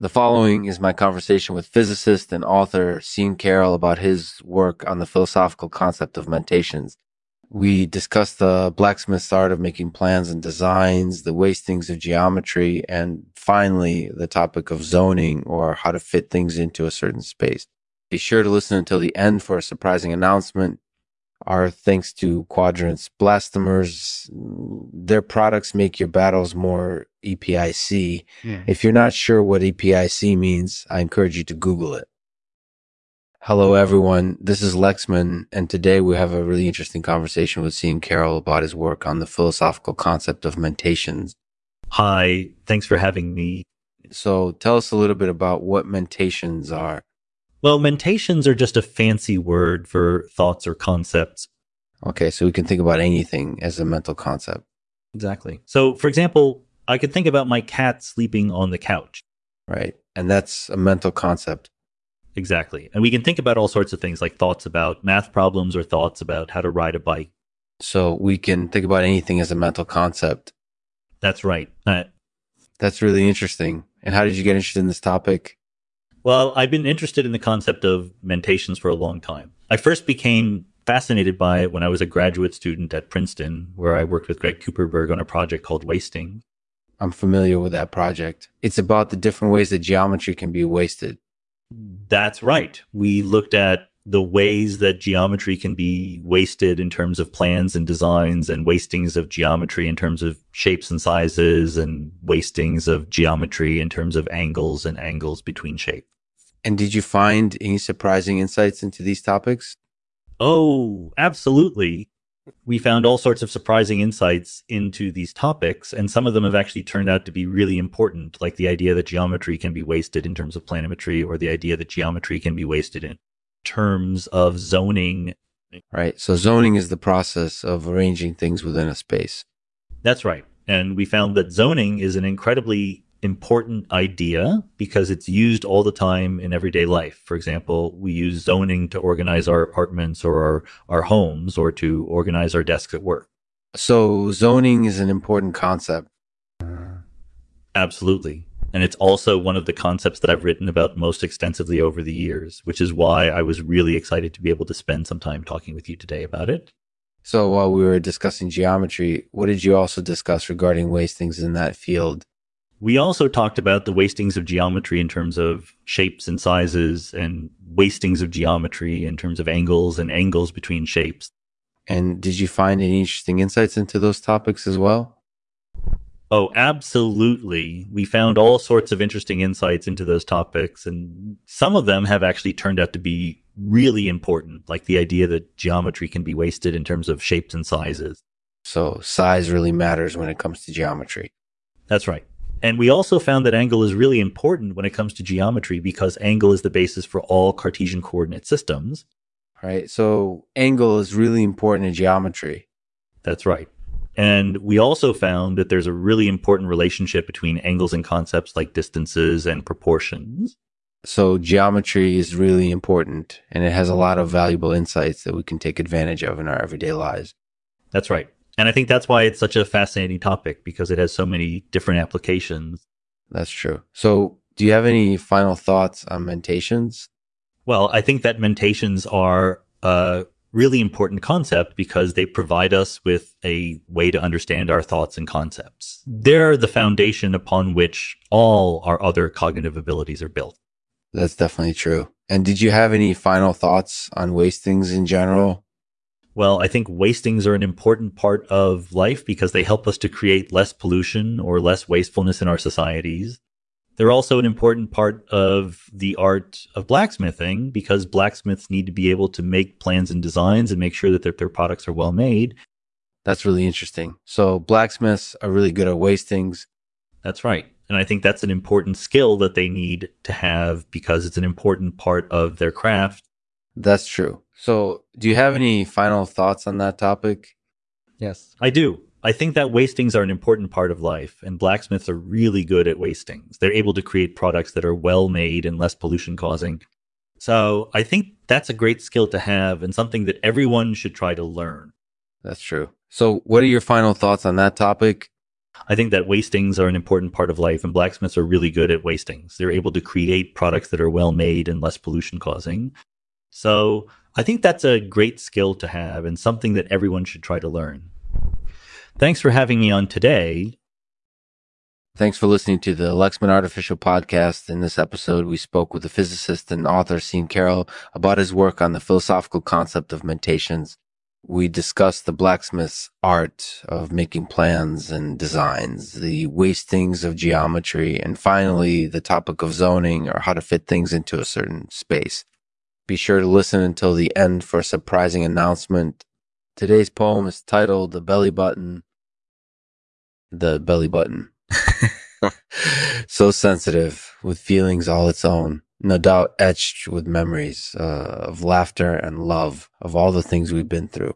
The following is my conversation with physicist and author Sean Carroll about his work on the philosophical concept of mentations. We discuss the blacksmith's art of making plans and designs, the wastings of geometry, and finally the topic of zoning or how to fit things into a certain space. Be sure to listen until the end for a surprising announcement. Our thanks to Quadrants Blastomers. Their products make your battles more EPIC. Yeah. If you're not sure what EPIC means, I encourage you to Google it. Hello, everyone. This is Lexman, and today we have a really interesting conversation with Sean Carroll about his work on the philosophical concept of mentations. Hi, thanks for having me. So, tell us a little bit about what mentations are. Well, mentations are just a fancy word for thoughts or concepts. Okay, so we can think about anything as a mental concept. Exactly. So, for example, I could think about my cat sleeping on the couch. right? And that's a mental concept. Exactly. And we can think about all sorts of things like thoughts about math problems or thoughts about how to ride a bike. So we can think about anything as a mental concept. That's right. Uh, That's really interesting. And how did you get interested in this topic? Well, I've been interested in the concept of mentations for a long time. I first became fascinated by it when I was a graduate student at Princeton, where I worked with Greg Cooperberg on a project called Wasting. I'm familiar with that project. It's about the different ways that geometry can be wasted. That's right. We looked at the ways that geometry can be wasted in terms of plans and designs and wastings of geometry in terms of shapes and sizes and wastings of geometry in terms of angles and angles between shapes. And did you find any surprising insights into these topics? Oh, absolutely. We found all sorts of surprising insights into these topics, and some of them have actually turned out to be really important, like the idea that geometry can be wasted in terms of planimetry, or the idea that geometry can be wasted in terms of zoning. Right. So zoning is the process of arranging things within a space. That's right. And we found that zoning is an incredibly important idea because it's used all the time in everyday life. For example, we use zoning to organize our apartments or our, our homes or to organize our desks at work. So zoning is an important concept. Absolutely. And it's also one of the concepts that I've written about most extensively over the years, which is why I was really excited to be able to spend some time talking with you today about it. So while we were discussing geometry, what did you also discuss regarding ways things in that field? We also talked about the wastings of geometry in terms of shapes and sizes and wastings of geometry in terms of angles and angles between shapes. And did you find any interesting insights into those topics as well? Oh, absolutely. We found all sorts of interesting insights into those topics, and some of them have actually turned out to be really important, like the idea that geometry can be wasted in terms of shapes and sizes. So size really matters when it comes to geometry. That's right. And we also found that angle is really important when it comes to geometry because angle is the basis for all Cartesian coordinate systems. Right. So angle is really important in geometry. That's right. And we also found that there's a really important relationship between angles and concepts like distances and proportions. So geometry is really important and it has a lot of valuable insights that we can take advantage of in our everyday lives. That's right. And I think that's why it's such a fascinating topic because it has so many different applications. That's true. So do you have any final thoughts on mentations? Well, I think that mentations are a really important concept because they provide us with a way to understand our thoughts and concepts. They're the foundation upon which all our other cognitive abilities are built. That's definitely true. And did you have any final thoughts on wastings in general? Well, I think wastings are an important part of life because they help us to create less pollution or less wastefulness in our societies. They're also an important part of the art of blacksmithing because blacksmiths need to be able to make plans and designs and make sure that their, their products are well made. That's really interesting. So blacksmiths are really good at wastings. That's right. And I think that's an important skill that they need to have because it's an important part of their craft. That's true. So do you have any final thoughts on that topic? Yes, I do. I think that wastings are an important part of life, and blacksmiths are really good at wastings. They're able to create products that are well made and less pollution causing. So I think that's a great skill to have and something that everyone should try to learn. That's true. So what are your final thoughts on that topic? I think that wastings are an important part of life, and blacksmiths are really good at wastings. They're able to create products that are well made and less pollution causing. So I think that's a great skill to have and something that everyone should try to learn. Thanks for having me on today. Thanks for listening to the Lexman Artificial Podcast. In this episode, we spoke with the physicist and author Sean Carroll about his work on the philosophical concept of mentations. We discussed the blacksmith's art of making plans and designs, the wastings of geometry, and finally the topic of zoning or how to fit things into a certain space. Be sure to listen until the end for a surprising announcement. Today's poem is titled The Belly Button. The Belly Button. so sensitive, with feelings all its own, no doubt etched with memories uh, of laughter and love, of all the things we've been through.